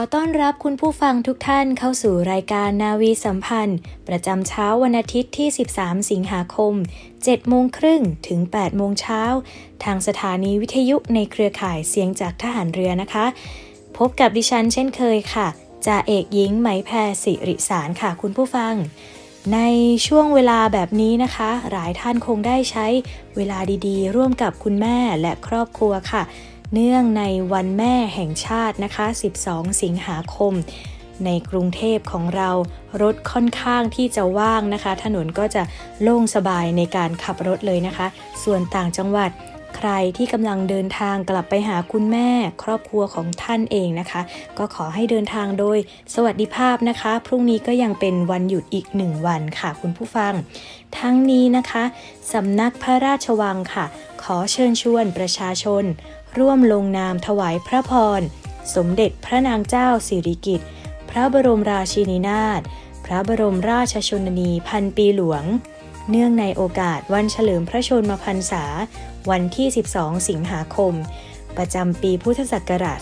อต้อนรับคุณผู้ฟังทุกท่านเข้าสู่รายการนาวีสัมพันธ์ ประจำเช้าวันอาทิตย์ที่ 13 สิงหาคม 7 โมงครึ่งถึง 8 โมงเช้า ทางสถานีวิทยุในเครือข่ายเสียงจากทหารเรือนะคะ พบกับดิฉันเช่นเคยค่ะจ่าเอกหญิงไหมแพรสิริสารค่ะคุณผู้ฟัง ในช่วงเวลาแบบนี้นะคะ หลายท่านคงได้ใช้เวลาดีๆ ร่วมกับคุณแม่และครอบครัวค่ะ เนื่องในวันแม่แห่งชาตินะคะ 12 สิงหาคม ในกรุงเทพของเรารถค่อนข้างที่จะว่างนะคะ ถนนก็จะโล่งสบายในการขับรถเลยนะคะ ส่วนต่างจังหวัดใครที่กำลังเดินทางกลับไปหาคุณแม่ครอบครัวของท่านเองนะคะ ก็ขอให้เดินทางโดยสวัสดิภาพนะคะ พรุ่งนี้ก็ยังเป็นวันหยุดอีกหนึ่งวันค่ะคุณผู้ฟัง ทั้งนี้นะคะสำนักพระราชวังค่ะ ขอเชิญชวนประชาชน ร่วมลงนามถวายพระพร สมเด็จพระนางเจ้าสิริกิติ์พระบรมราชินีนาถพระบรมราชชนนีพันปีหลวง เนื่องในโอกาสวันเฉลิมพระชนมพรรษา วันที่ 12 สิงหาคม ประจำปีพุทธศักราช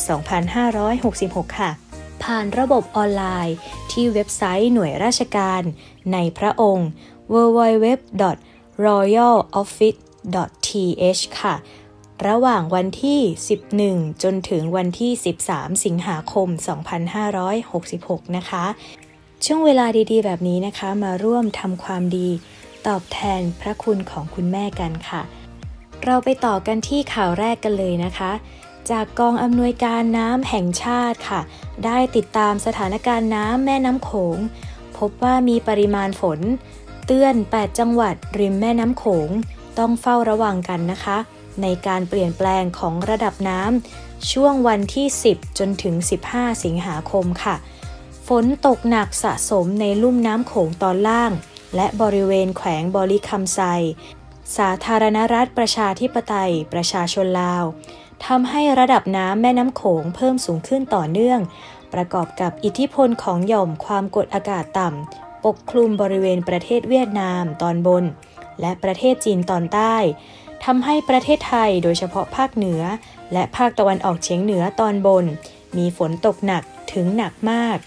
2566 ค่ะ ผ่านระบบออนไลน์ ที่เว็บไซต์หน่วยราชการ ในพระองค์ www.royaloffice.th ค่ะ ระหว่างวันที่ 11 จนถึงวันที่ 13 สิงหาคม 2566 นะคะ ช่วงเวลาดีๆ แบบนี้นะคะ มาร่วมทำความดี ตอบแทนพระคุณของคุณแม่กันค่ะ เราไปต่อกันที่ข่าวแรกกันเลยนะคะ จากกองอำนวยการน้ำแห่งชาติค่ะ ได้ติดตามสถานการณ์น้ำแม่น้ำโขง พบว่ามีปริมาณฝน เตือน 8 จังหวัดริมแม่น้ำโขง ต้องเฝ้าระวังกันนะคะ ในการเปลี่ยนแปลงของระดับน้ำช่วงวันที่ 10 จนถึง 15 สิงหาคมค่ะ ฝนตกหนักสะสมในลุ่มน้ำโขงตอนล่าง และบริเวณแขวงบริคำไซ สาธารณรัฐประชาธิปไตย ประชาชนลาวทำให้ระดับน้ำแม่น้ำโขงเพิ่มสูงขึ้นต่อเนื่อง ประกอบกับอิทธิพลของหย่อมความกดอากาศต่ำปกคลุมบริเวณประเทศเวียดนามตอนบน และประเทศจีนตอนใต้ ทำให้ประเทศไทยโดยเฉพาะภาคเหนือ และภาคตะวันออกเฉียงเหนือตอนบน มีฝนตกหนักถึงหนักมาก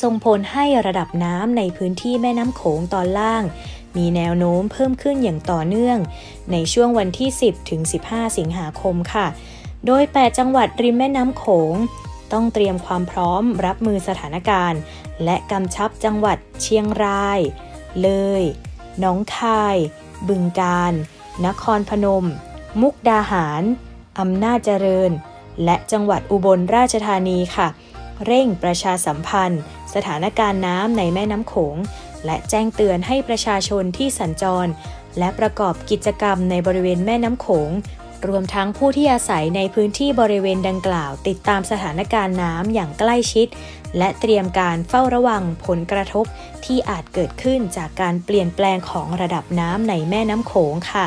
ส่งผลให้ระดับน้ำในพื้นที่แม่น้ำโขงตอนล่าง มีแนวโน้มเพิ่มขึ้นอย่างต่อเนื่อง ในช่วงวันที่ 10 ถึง 15 สิงหาคมค่ะ โดย 8 จังหวัดริมแม่น้ำโขงต้องเตรียมความพร้อมรับมือสถานการณ์ และกำชับจังหวัดเชียงราย เลย หนองคาย บึงกาฬ นครพนม มุกดาหาร อำนาจเจริญ และจังหวัดอุบลราชธานีค่ะ เร่งประชาสัมพันธ์ สถานการณ์น้ำในแม่น้ำโขง และแจ้งเตือนให้ประชาชนที่สัญจร และประกอบกิจกรรมในบริเวณแม่น้ำโขง รวมทั้งผู้ที่อาศัยในพื้นที่บริเวณดังกล่าว ติดตามสถานการณ์น้ำอย่างใกล้ชิด และเตรียมการเฝ้าระวังผลกระทบที่อาจเกิดขึ้นจากการเปลี่ยนแปลงของระดับน้ำในแม่น้ำโขงค่ะ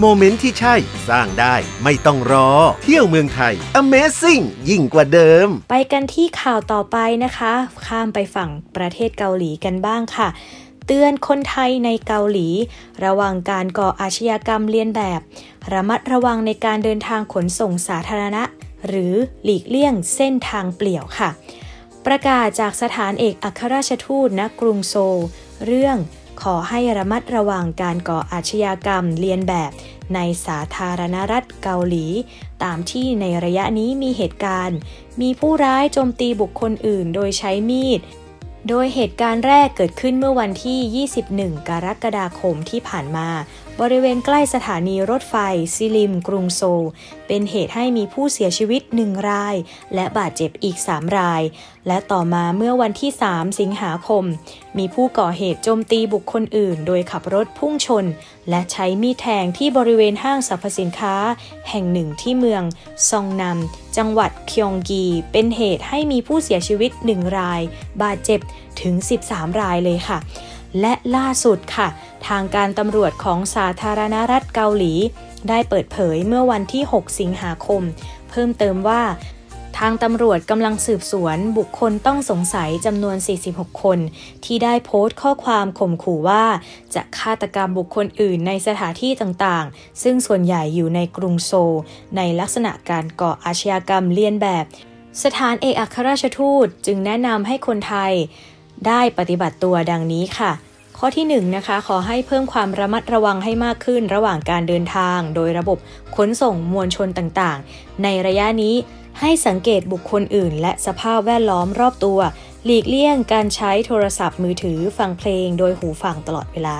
โมเมนต์ที่ใช่สร้างได้ไม่ต้องรอ เที่ยวเมืองไทย Amazing ยิ่งกว่าเดิม ไปกันที่ข่าวต่อไปนะคะ ข้ามไปฝั่งประเทศเกาหลีกันบ้างค่ะ เตือนคนไทยในเกาหลี ระวังการก่ออาชญากรรมเลียนแบบ ระมัดระวังในการเดินทางขนส่งสาธารณะ หรือหลีกเลี่ยงเส้นทางเปลี่ยวค่ะ ประกาศจากสถานเอกอัครราชทูตณกรุงโซลเรื่อง ขอให้ระมัดระวังการก่ออาชญากรรมเลียนแบบในสาธารณรัฐเกาหลี ตามที่ในระยะนี้มีเหตุการณ์ มีผู้ร้ายโจมตีบุคคลอื่นโดยใช้มีด โดยเหตุการณ์แรกเกิดขึ้นเมื่อวันที่ 21 กรกฎาคมที่ผ่านมา บริเวณใกล้สถานีรถไฟซิลิม กรุงโซล เป็นเหตุให้มีผู้เสียชีวิต 1 ราย และบาดเจ็บอีก 3 รายและต่อมาเมื่อวันที่ 3 สิงหาคม มีผู้ก่อเหตุโจมตีบุคคลอื่น โดยขับรถพุ่งชน และใช้มีดแทงที่บริเวณห้างสรรพสินค้า แห่งหนึ่งที่เมืองซองนำจังหวัดคยองกี เป็นเหตุให้มีผู้เสียชีวิต 1 ราย บาดเจ็บถึง 13 รายเลยค่ะ และล่าสุดค่ะ ทางการตำรวจของสาธารณรัฐเกาหลี ได้เปิดเผยเมื่อวันที่ 6 สิงหาคม เพิ่มเติมว่า ทางตำรวจกำลังสืบสวนบุคคลต้องสงสัยจำนวน 46 คน ที่ได้โพสต์ข้อความข่มขู่ว่า จะฆาตกรรมบุคคลอื่นในสถานที่ต่างๆ ซึ่งส่วนใหญ่อยู่ในกรุงโซลในลักษณะการก่ออาชญากรรมเลียนแบบ สถานเอกอัครราชทูตจึงแนะนำให้คนไทย ได้ปฏิบัติตัวดังนี้ค่ะข้อที่1นนะคะขอให้เพิ่มความระมัดระวังให้มากขึ้นระหว่างการเดินทาง โดยระบบขนส่งมวลชนต่างๆ ในระยะนี้ ให้สังเกตบุคคลอื่น และสภาพแวดล้อมรอบตัว หลีกเลี่ยงการใช้โทรศัพท์มือถือฟังเพลงโดยหูฟังตลอดเวลา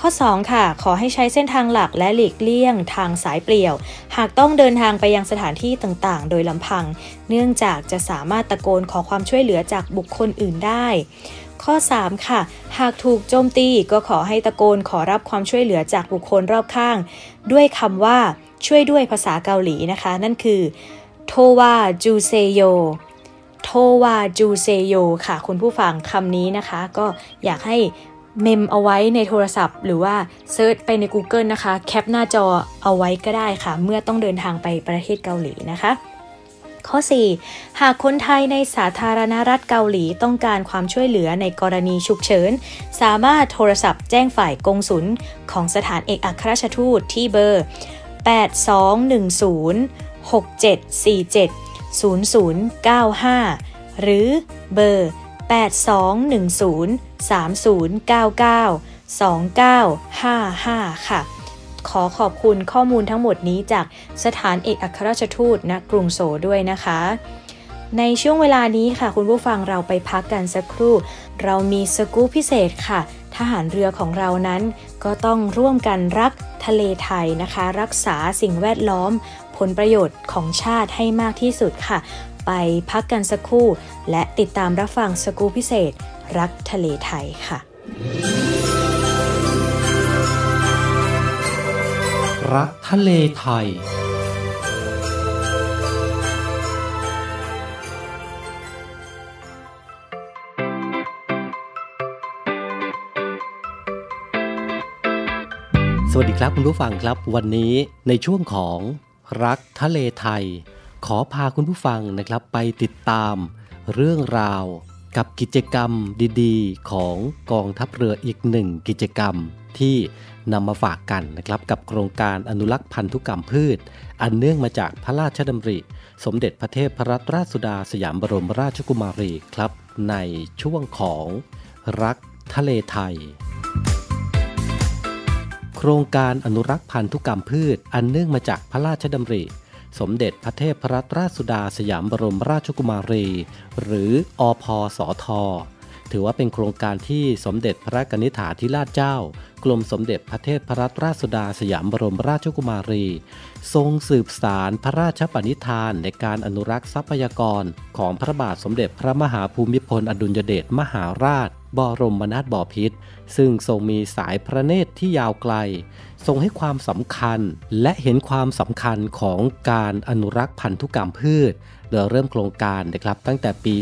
ข้อ 2 ค่ะ ขอให้ใช้เส้นทางหลักและหลีกเลี่ยงทางสายเปลี่ยว หากต้องเดินทางไปยังสถานที่ต่างๆ โดยลำพัง เนื่องจากจะสามารถตะโกนขอความช่วยเหลือจากบุคคลอื่นได้ข้อ 3 ค่ะ หากถูกโจมตีก็ขอให้ตะโกนขอรับความช่วยเหลือจากบุคคลรอบข้าง ด้วยคำว่าช่วยด้วยภาษาเกาหลีนะคะ นั่นคือ โทวาจูเซโยโทวาจูเซโยค่ะ คุณผู้ฟังคำนี้นะคะ ก็อยากให้เมมเอาไว้ในโทรศัพท์ หรือว่าเซิร์ชไปใน Google นะคะ แคปหน้าจอเอาไว้ก็ได้ค่ะ เมื่อต้องเดินทางไปประเทศเกาหลีนะคะ ข้อ 4 หากคนไทยในสาธารณรัฐเกาหลีต้องการความช่วยเหลือในกรณีฉุกเฉิน สามารถโทรศัพท์แจ้งฝ่ายกงสุลของสถานเอกอัครราชทูตที่เบอร์ 8210 6747 0095 หรือเบอร์ 8210 3099 2955 ค่ะ ขอขอบคุณข้อมูลทั้งหมดนี้จากสถานเอกอัครราชทูตณกรุงโซด้วยนะคะ ในช่วงเวลานี้ค่ะ คุณผู้ฟังเราไปพักกันสักครู่ เรามีสกู๊ปพิเศษค่ะทหารเรือของเรานั้นก็ต้องร่วมกันรักทะเลไทยนะคะ รักษาสิ่งแวดล้อม ผลประโยชน์ของชาติให้มากที่สุดค่ะ ไปพักกันสักครู่ และติดตามรับฟังสกูพิเศษ รักทะเลไทยค่ะ รักทะเลไทยสวัสดีครับคุณผู้ฟังครับวันนี้ในช่วงของ รักทะเลไทย ขอพาคุณผู้ฟังนะครับไปติดตาม เรื่องราวกับกิจกรรมดีๆ ของกองทัพเรืออีกหนึ่งกิจกรรมที่นำมาฝากกันนะครับกับโครงการอนุรักษ์พันธุกรรมพืช อันเนื่องมาจากพระราชดำริ สมเด็จพระเทพรัตนราชสุดาสยามบรมราชกุมารีครับ ในช่วงของรักทะเลไทย โครงการอนุรักษ์พันธุกรรมพืช อันเนื่องมาจากพระราชดำริ สมเด็จพระเทพรัตนราชสุดาสยามบรมราชกุมารี หรืออพสทถือว่าเป็นโครงการที่สมเด็จพระกนิษฐาธิราชเจ้า กรมสมเด็จพระเทพรัตนราชสุดาสยามบรมราชกุมารี ทรงสืบสารพระราชปณิธานในการอนุรักษ์ทรัพยากร ของพระบาทสมเด็จพระมหาภูมิพลอดุลยเดชมหาราช บรมนาถบพิตรซึ่งทรงมีสายพระเนตรที่ยาวไกล ทรงให้ความสำคัญและเห็นความสำคัญของการอนุรักษ์พันธุกรรมพืชโดยเริ่มโครงการนะครับตั้งแต่ปี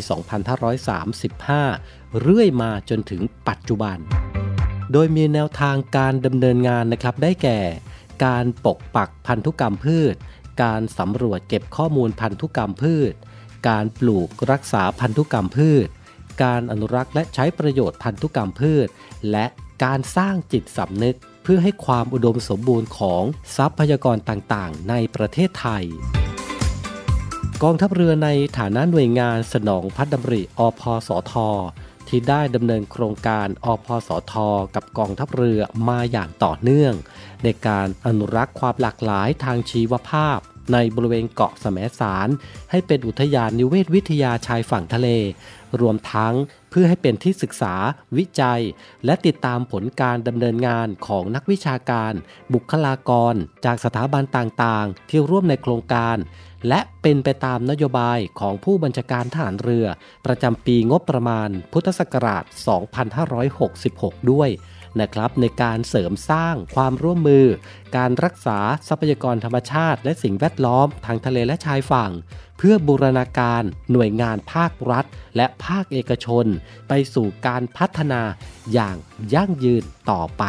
2535 เรื่อยมาจนถึงปัจจุบัน โดยมีแนวทางการดำเนินงานนะครับได้แก่ การปกปักพันธุกรรมพืช การสำรวจเก็บข้อมูลพันธุกรรมพืช การปลูกรักษาพันธุกรรมพืช การอนุรักษ์และใช้ประโยชน์พันธุกรรมพืช และการสร้างจิตสำนึก เพื่อให้ความอุดมสมบูรณ์ของทรัพยากรต่างๆ ในประเทศไทย กองทัพเรือในฐานะหน่วยงานสนองพัฒดำริอพสทที่ได้ดำเนินโครงการอพสท กับกองทัพเรือมาอย่างต่อเนื่อง ในการอนุรักษ์ความหลากหลายทางชีวภาพ ในบริเวณเกาะแสมสาร ให้เป็นอุทยานนิเวศวิทยาชายฝั่งทะเล รวมทั้งเพื่อให้เป็นที่ศึกษา วิจัย และติดตามผลการดำเนินงานของนักวิชาการ บุคลากร จากสถาบันต่างๆ ที่ร่วมในโครงการ และเป็นไปตามนโยบายของผู้บัญชาการทหารเรือ ประจำปีงบประมาณพุทธศักราช 2566 ด้วย นะครับในการเสริมสร้างความร่วมมือ การรักษาทรัพยากรธรรมชาติ และสิ่งแวดล้อมทางทะเลและชายฝั่ง เพื่อบูรณาการหน่วยงานภาครัฐ และภาคเอกชน ไปสู่การพัฒนาอย่างยั่งยืนต่อไป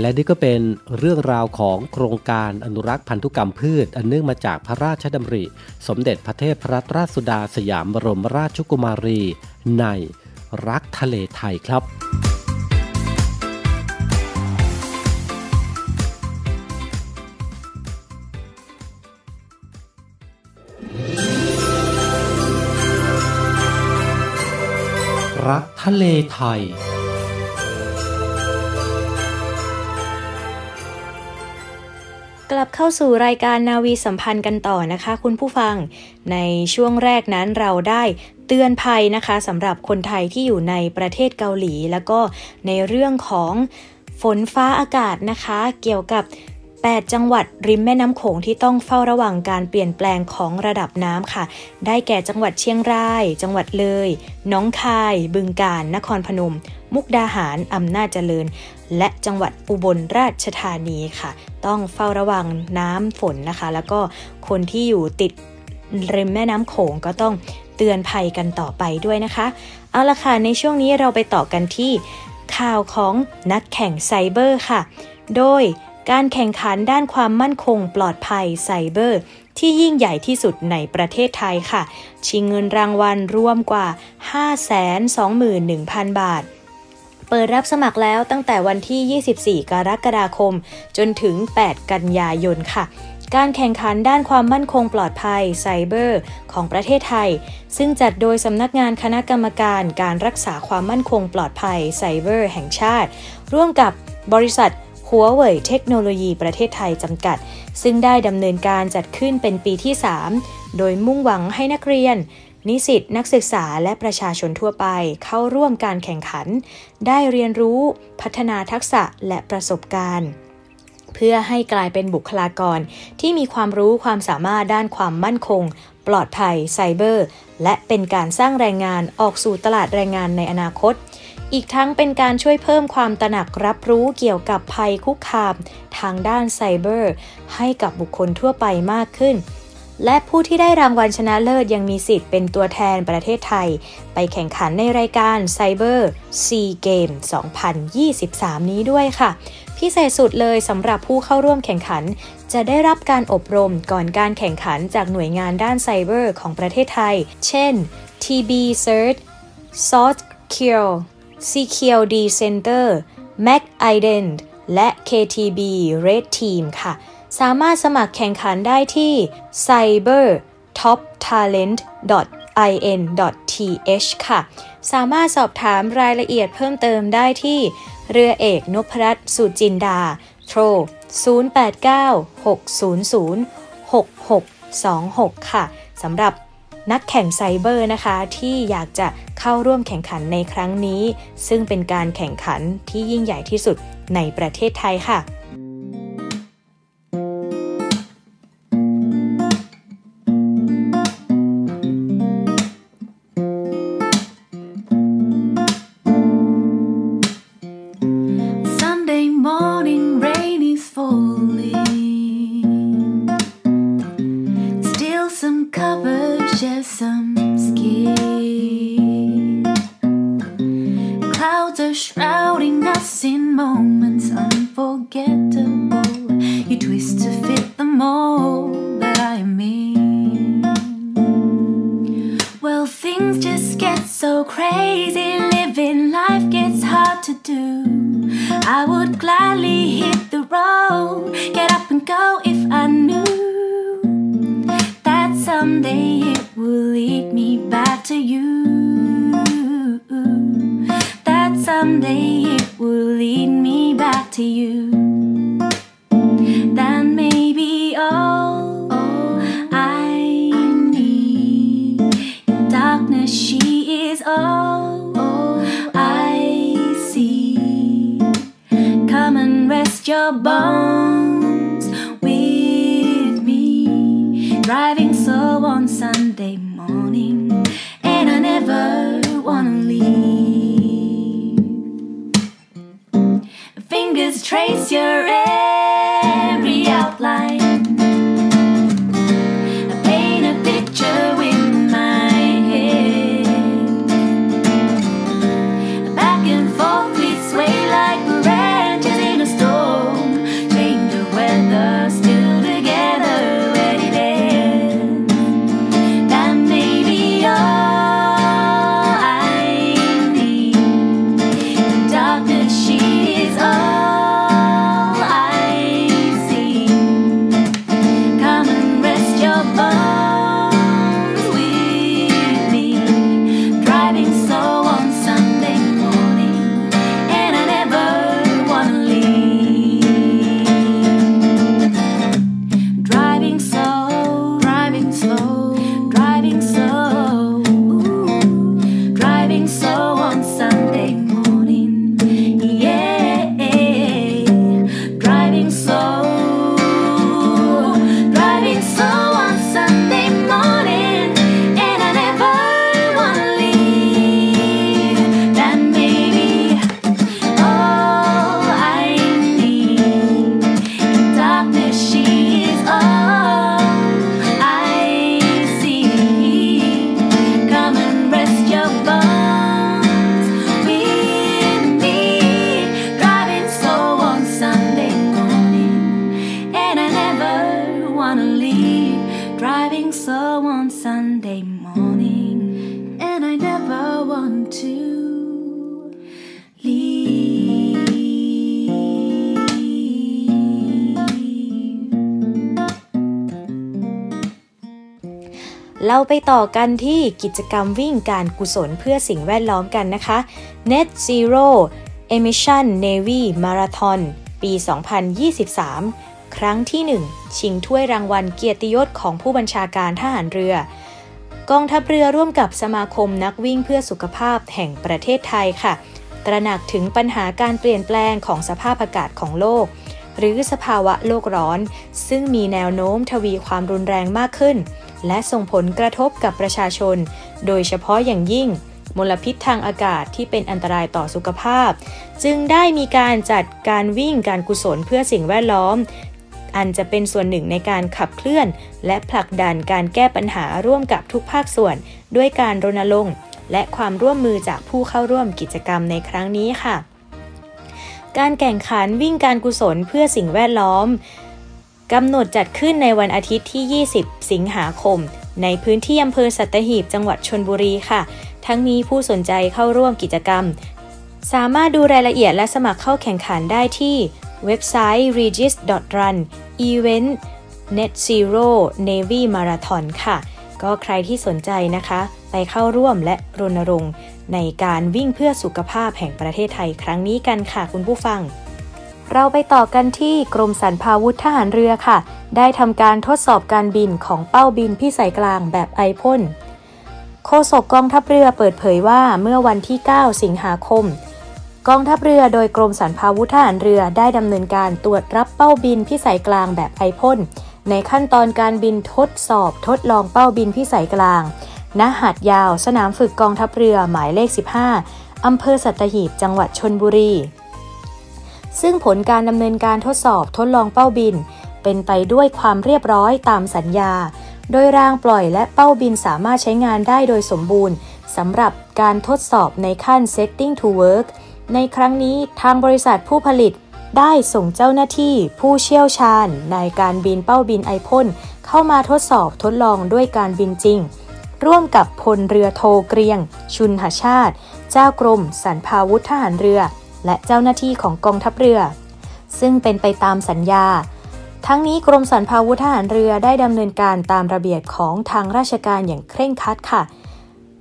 และนี่ก็เป็นเรื่องราวของโครงการอนุรักษ์พันธุกรรมพืช อันเนื่องมาจากพระราชดำริ สมเด็จพระเทพรัตนราชสุดาสยามบรมราชกุมารี ในรักทะเลไทยครับ รักทะเลไทย ลับเข้าสู่รายการนาวีสัมพันธ์กันต่อนะคะ คุณผู้ฟังในช่วงแรกนั้นเราได้เตือนภัยนะคะสำหรับคนไทยที่อยู่ในประเทศเกาหลี แล้วก็ในเรื่องของฝนฟ้าอากาศนะคะ เกี่ยวกับ 8 จังหวัดริมแม่น้ำโขงที่ต้องเฝ้าระวังการเปลี่ยนแปลงของระดับน้ำค่ะ ได้แก่จังหวัดเชียงราย จังหวัดเลย น้องคาย บึงกาฬนครพนม มุกดาหาร อำนาจเจริญ และจังหวัดอุบลราชธานีค่ะ ต้องเฝ้าระวังน้ำฝนนะคะ แล้วก็คนที่อยู่ติดริมแม่น้ำโขงก็ต้องเตือนภัยกันต่อไปด้วยนะคะ เอาละค่ะ ในช่วงนี้เราไปต่อกันที่ข่าวของนักแข่งไซเบอร์ค่ะ โดยการแข่งขันด้านความมั่นคงปลอดภัยไซเบอร์ ที่ยิ่งใหญ่ที่สุดในประเทศไทยค่ะ ชิงเงินรางวัลรวมกว่า 521,000 บาท เปิดรับสมัครแล้วตั้งแต่วันที่ 24 กรกฎาคม จนถึง 8 กันยายนค่ะการแข่งขันด้านความมั่นคงปลอดภัยไซเบอร์ ของประเทศไทย ซึ่งจัดโดยสำนักงานคณะกรรมการการรักษาความมั่นคงปลอดภัยไซเบอร์แห่งชาติ ร่วมกับบริษัทหัวเว่ยเทคโนโลยีประเทศไทยจำกัด ซึ่งได้ดำเนินการจัดขึ้นเป็นปีที่ 3 โดยมุ่งหวังให้นักเรียน นิสิตนักศึกษาและประชาชนทั่วไปเข้าร่วมการแข่งขัน ได้เรียนรู้พัฒนาทักษะและประสบการณ์เพื่อให้กลายเป็นบุคลากรที่มีความรู้ความสามารถด้านความมั่นคง ปลอดภัยไซเบอร์ และเป็นการสร้างแรงงานออกสู่ตลาดแรงงานในอนาคต อีกทั้งเป็นการช่วยเพิ่มความตระหนักรับรู้เกี่ยวกับภัยคุกคาม ทางด้านไซเบอร์ ให้กับบุคคลทั่วไปมากขึ้น และผู้ที่ได้รางวัลชนะเลิศยังมีสิทธิ์เป็นตัวแทนประเทศไทย ไปแข่งขันในรายการ Cyber Sea Game 2023 นี้ด้วยค่ะ พิเศษสุดเลยสำหรับผู้เข้าร่วมแข่งขัน จะได้รับการอบรมก่อนการแข่งขันจากหน่วยงานด้านไซเบอร์ของประเทศไทย เช่น TB Cert SOT Cure CQD Center Mac Ident และ KTB Red Team ค่ะ สามารถสมัครแข่งขันได้ที่ cybertoptalent.in.th ค่ะ สามารถสอบถามรายละเอียดเพิ่มเติมได้ที่ เรือเอกนพรัตน์สุจินดา โทร 0896006626 ค่ะสำหรับนักแข่งไซเบอร์นะคะ ที่อยากจะเข้าร่วมแข่งขันในครั้งนี้ ซึ่งเป็นการแข่งขันที่ยิ่งใหญ่ที่สุดในประเทศไทยค่ะ Crazy living life gets hard to do. I would gladly trace your every outline. เราไปต่อกันที่กิจกรรมวิ่งการกุศลเพื่อสิ่งแวดล้อมกันนะคะ Net Zero Emission Navy Marathon ปี 2023 ครั้งที่ 1 ชิงถ้วยรางวัลเกียรติยศของผู้บัญชาการทหารเรือ กองทัพเรือร่วมกับสมาคมนักวิ่งเพื่อสุขภาพแห่งประเทศไทยค่ะ ตระหนักถึงปัญหาการเปลี่ยนแปลงของสภาพอากาศของโลก หรือสภาวะโลกร้อน ซึ่งมีแนวโน้มทวีความรุนแรงมากขึ้น และส่งผลกระทบกับประชาชน โดยเฉพาะอย่างยิ่งมลพิษทางอากาศที่เป็นอันตรายต่อสุขภาพ จึงได้มีการจัดการวิ่งการกุศลเพื่อสิ่งแวดล้อม อันจะเป็นส่วนหนึ่งในการขับเคลื่อน และผลักดันการแก้ปัญหาร่วมกับทุกภาคส่วน ด้วยการรณรงค์และความร่วมมือจากผู้เข้าร่วมกิจกรรมในครั้งนี้ค่ะ การแข่งขันวิ่งการกุศลเพื่อสิ่งแวดล้อม กำหนดจัดขึ้นในวันอาทิตย์ที่ 20 สิงหาคม ในพื้นที่อำเภอสัตหีบจังหวัดชนบุรีค่ะ ทั้งนี้ผู้สนใจเข้าร่วมกิจกรรม สามารถดูรายละเอียดและสมัครเข้าแข่งขันได้ที่เว็บไซต์ regis.run event net zero navy marathon ค่ะ ก็ใครที่สนใจนะคะ ไปเข้าร่วมและรณรงค์ในการวิ่งเพื่อสุขภาพแห่งประเทศไทยครั้งนี้กันค่ะคุณผู้ฟัง เราไปต่อกันที่กรมสรรพาวุธทหารเรือค่ะ ได้ทำการทดสอบการบินของเป้าบินพิสัยกลางแบบไอพ่นโฆษกกองทัพเรือเปิดเผยว่าเมื่อวันที่ 9 สิงหาคม กองทัพเรือโดยกรมสรรพาวุธทหารเรือได้ดำเนินการตรวจรับเป้าบินพิสัยกลางแบบไอพ่นในขั้นตอนการบินทดสอบทดลองเป้าบินพิสัยกลาง ณ หาดยาว สนามฝึกกองทัพเรือหมายเลข 15 อำเภอสัตหีบ จังหวัดชนบุรี ซึ่งผลการดำเนินการทดสอบทดลองเป้าบิน เป็นไปด้วยความเรียบร้อยตามสัญญา โดยรางปล่อยและเป้าบินสามารถใช้งานได้โดยสมบูรณ์สำหรับการทดสอบในขั้น setting to work ในครั้งนี้ทางบริษัทผู้ผลิตได้ส่งเจ้าหน้าที่ผู้เชี่ยวชาญ ในการบินเป้าบินไอพ่นเข้ามาทดสอบทดลองด้วยการบินจริง ร่วมกับพลเรือโทเกรียง ชุนหชาติ เจ้ากรมสรรพาวุธทหารเรือ และเจ้าหน้าที่ของกองทัพเรือ ซึ่งเป็นไปตามสัญญา ทั้งนี้กรมสรรพาวุธทหารเรือได้ดำเนินการตามระเบียบของทางราชการอย่างเคร่งครัดค่ะ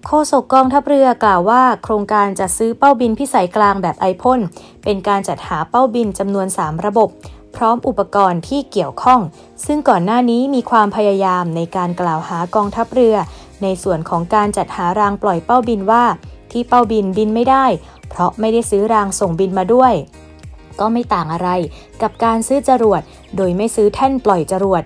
โฆษกกองทัพเรือกล่าวว่า โครงการจะซื้อเป้าบินพิสัยกลางแบบไอพ่นเป็นการจัดหาเป้าบินจำนวน 3 ระบบพร้อมอุปกรณ์ที่เกี่ยวข้อง ซึ่งก่อนหน้านี้มีความพยายามในการกล่าวหากองทัพเรือ ในส่วนของการจัดหารางปล่อยเป้าบินว่า ที่เป้าบินบินไม่ได้ เพราะไม่ได้ซื้อรางส่งบินมาด้วย ก็ไม่ต่างอะไรกับการซื้อจรวด โดยไม่ซื้อแท่นปล่อยจรวด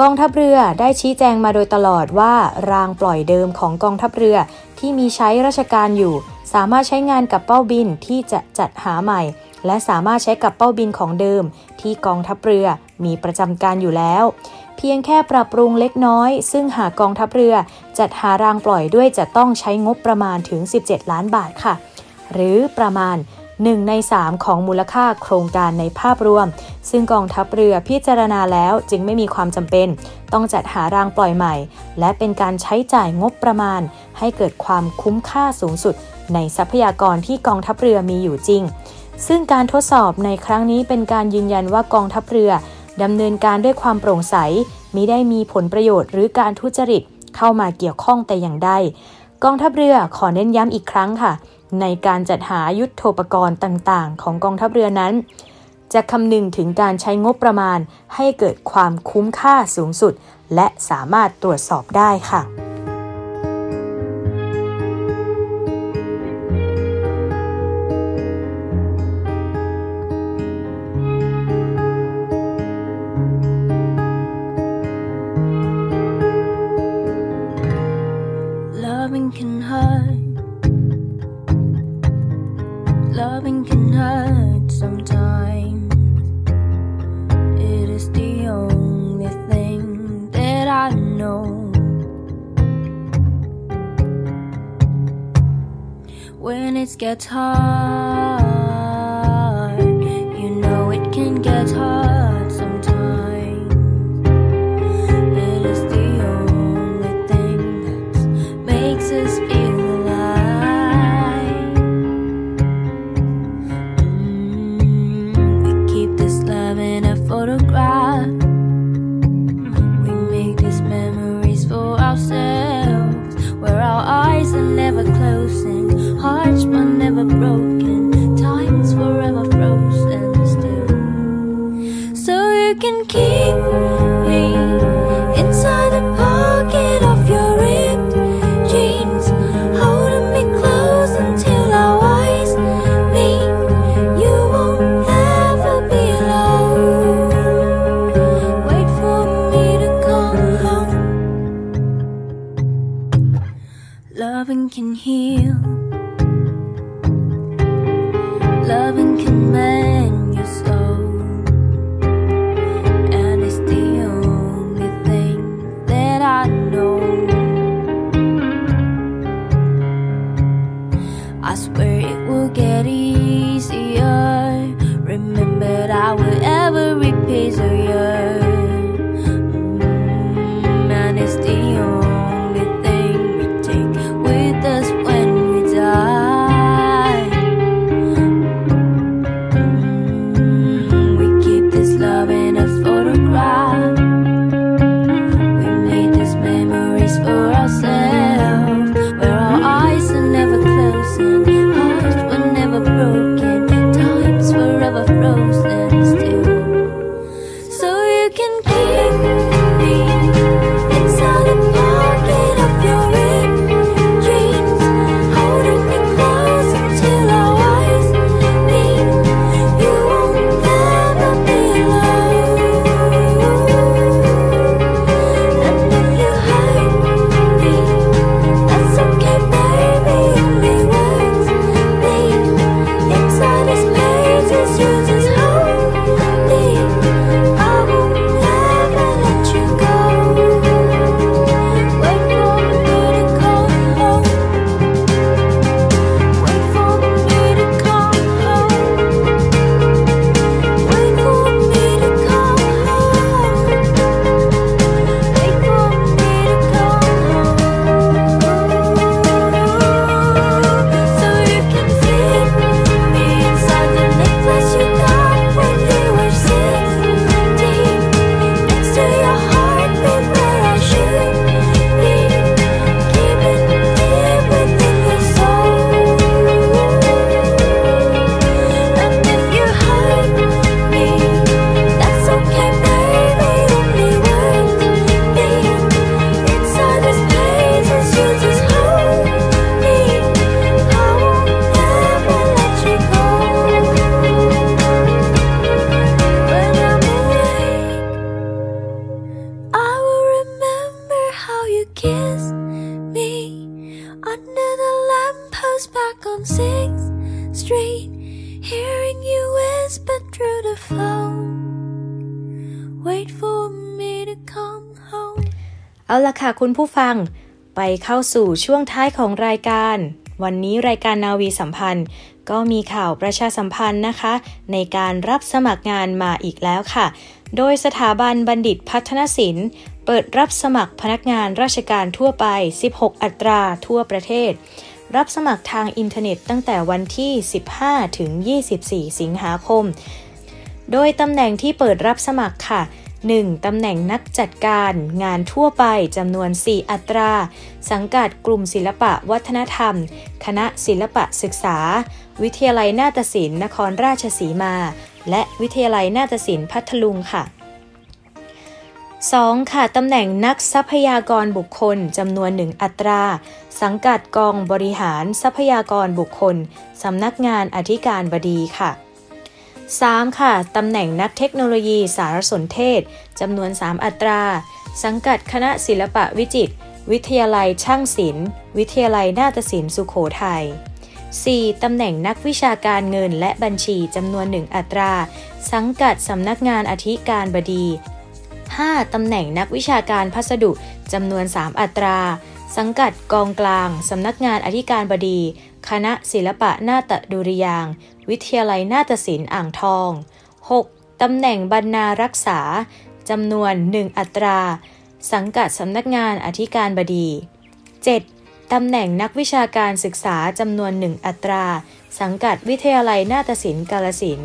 กองทัพเรือได้ชี้แจงมาโดยตลอดว่ารางปล่อยเดิมของกองทัพเรือที่มีใช้ราชการอยู่ สามารถใช้งานกับเป้าบินที่จะจัดหาใหม่ และสามารถใช้กับเป้าบินของเดิม ที่กองทัพเรือมีประจำการอยู่แล้ว เพียงแค่ปรับปรุงเล็กน้อย ซึ่งหากกองทัพเรือจัดหารางปล่อยด้วยจะต้องใช้งบประมาณถึง 17 ล้านบาทค่ะ หรือประมาณ 1 ใน 3 ของมูลค่าโครงการในภาพรวม ซึ่งกองทัพเรือพิจารณาแล้วจึงไม่มีความจำเป็น ต้องจัดหารางปล่อยใหม่ และเป็นการใช้จ่ายงบประมาณ ให้เกิดความคุ้มค่าสูงสุด ในทรัพยากรที่กองทัพเรือมีอยู่จริง ซึ่งการทดสอบในครั้งนี้เป็นการยืนยันว่ากองทัพเรือดำเนินการด้วยความโปร่งใสมิได้มีผลประโยชน์หรือการทุจริตเข้ามาเกี่ยวข้องแต่อย่างใด กองทัพเรือขอเน้นย้ำอีกครั้งค่ะ ในการจัดหายุทธโธปกรณ์ต่างๆ ของกองทัพเรือนั้น จะคำนึงถึงการใช้งบประมาณให้เกิดความคุ้มค่าสูงสุด และสามารถตรวจสอบได้ค่ะ คุณผู้ฟัง ไปเข้าสู่ช่วงท้ายของรายการ วันนี้รายการนาวีสัมพันธ์ ก็มีข่าวประชาสัมพันธ์นะคะ ในการรับสมัครงานมาอีกแล้วค่ะ โดยสถาบันบัณฑิตพัฒนศิลป์ เปิดรับสมัครพนักงานราชการทั่วไป 16 อัตราทั่วประเทศ รับสมัครทางอินเทอร์เน็ตตั้งแต่วันที่ 15 ถึง 24 สิงหาคม โดยตำแหน่งที่เปิดรับสมัครค่ะ 1. ตำแหน่งนักจัดการงานทั่วไปจำนวน 4 อัตรา สังกัดกลุ่มศิลปะวัฒนธรรม คณะศิลปะศึกษา วิทยาลัยนาฏศิลป์นครราชสีมา และวิทยาลัยนาฏศิลป์พัทลุงค่ะ 2. ค่ะตำแหน่งนักทรัพยากรบุคคลจำนวน1อัตรา สังกัดกองบริหารทรัพยากรบุคคลสำนักงานอธิการบดีค่ะ 3. ค่ะ ตำแหน่งนักเทคโนโลยีสารสนเทศ จำนวน 3 อัตรา สังกัดคณะศิลปะวิจิตร วิทยาลัยช่างศิลป์ วิทยาลัยนาฏศิลป์สุขโขทัย 4. ตำแหน่งนักวิชาการเงินและบัญชี จำนวน 1 อัตรา สังกัดสำนักงานอธิการบดี 5. ตำแหน่งนักวิชาการพัสดุ จำนวน 3 อัตรา สังกัดกองกลาง สำนักงานอธิการบดี คณะศิลปะนาฏดุริยาง วิทยาลัยนาฏศิลป์อ่างทอง 6. ตำแหน่งบรรณารักษา จำนวน 1 อัตรา สังกัดสำนักงานอธิการบดี 7. ตำแหน่งนักวิชาการศึกษาจำนวน 1 อัตรา สังกัดวิทยาลัยนาฏศิลป์กาลสิน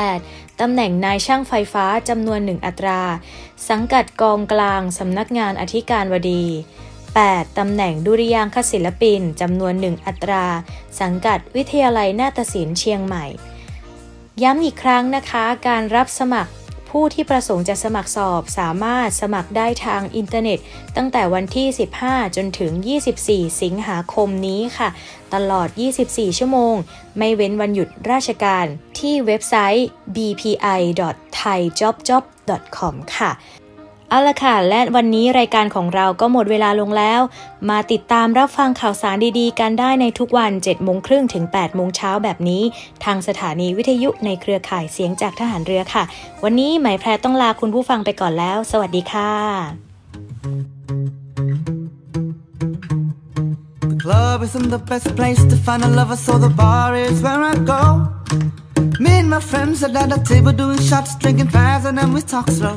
8. ตำแหน่งนายช่างไฟฟ้าจำนวน1อัตรา สังกัดกองกลางสำนักงานอธิการบดี 8. ตำแหน่งดุริยางคศิลปินจำนวน1อัตรา สังกัดวิทยาลัยนาฏศิลป์เชียงใหม่ ย้ำอีกครั้งนะคะ การรับสมัครผู้ที่ประสงค์จะสมัครสอบสามารถสมัครได้ทางอินเทอร์เน็ต ตั้งแต่วันที่ 15 จนถึง 24 สิงหาคมนี้ค่ะ ตลอด 24 ชั่วโมง ไม่เว้นวันหยุดราชการที่เว็บไซต์ bpi.thaijobjob.com ค่ะเอาละค่ะ และวันนี้รายการของเราก็หมดเวลาลงแล้ว มาติดตามรับฟังข่าวสารดีๆ กันได้ในทุกวัน7โมงครึ่งถึง8โมงเช้าแบบนี้ ทางสถานีวิทยุในเครือข่ายเสียงจากทหารเรือค่ะ วันนี้หมายแพรต้องลาคุณผู้ฟังไปก่อนแล้ว สวัสดีค่ะ The club isn't the best place to find a lover, so the bar is where I go. Me and my friends sat at the table doing shots, drinking fast, and then we talk slow.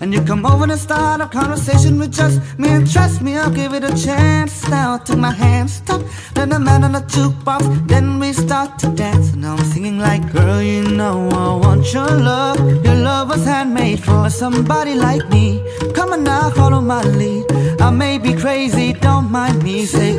And you come over and start a conversation with just me, and trust me, I'll give it a chance. Now I took my hand, stop, then the man on the jukebox, then we start to dance. And I'm singing like, girl, you know I want your love. Your love was handmade for somebody like me. Come on now, follow my lead. I may be crazy, don't mind me. Say,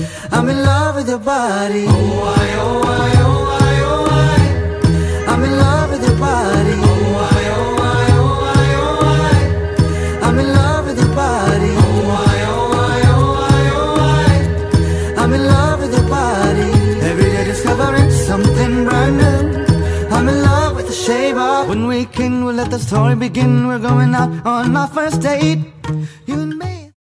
I'm in love with your body. Oh, I, oh, I, oh, I, oh, I. I'm in love with your body. Oh, I, oh, I, oh, I, oh, I. I'm in love with your body. Oh, I, oh, I, oh, I, oh, I. I'm in love with your body. Every day discovering something brand new. I'm in love with the shape of when we can. We'll let the story begin. We're going out on our first date. You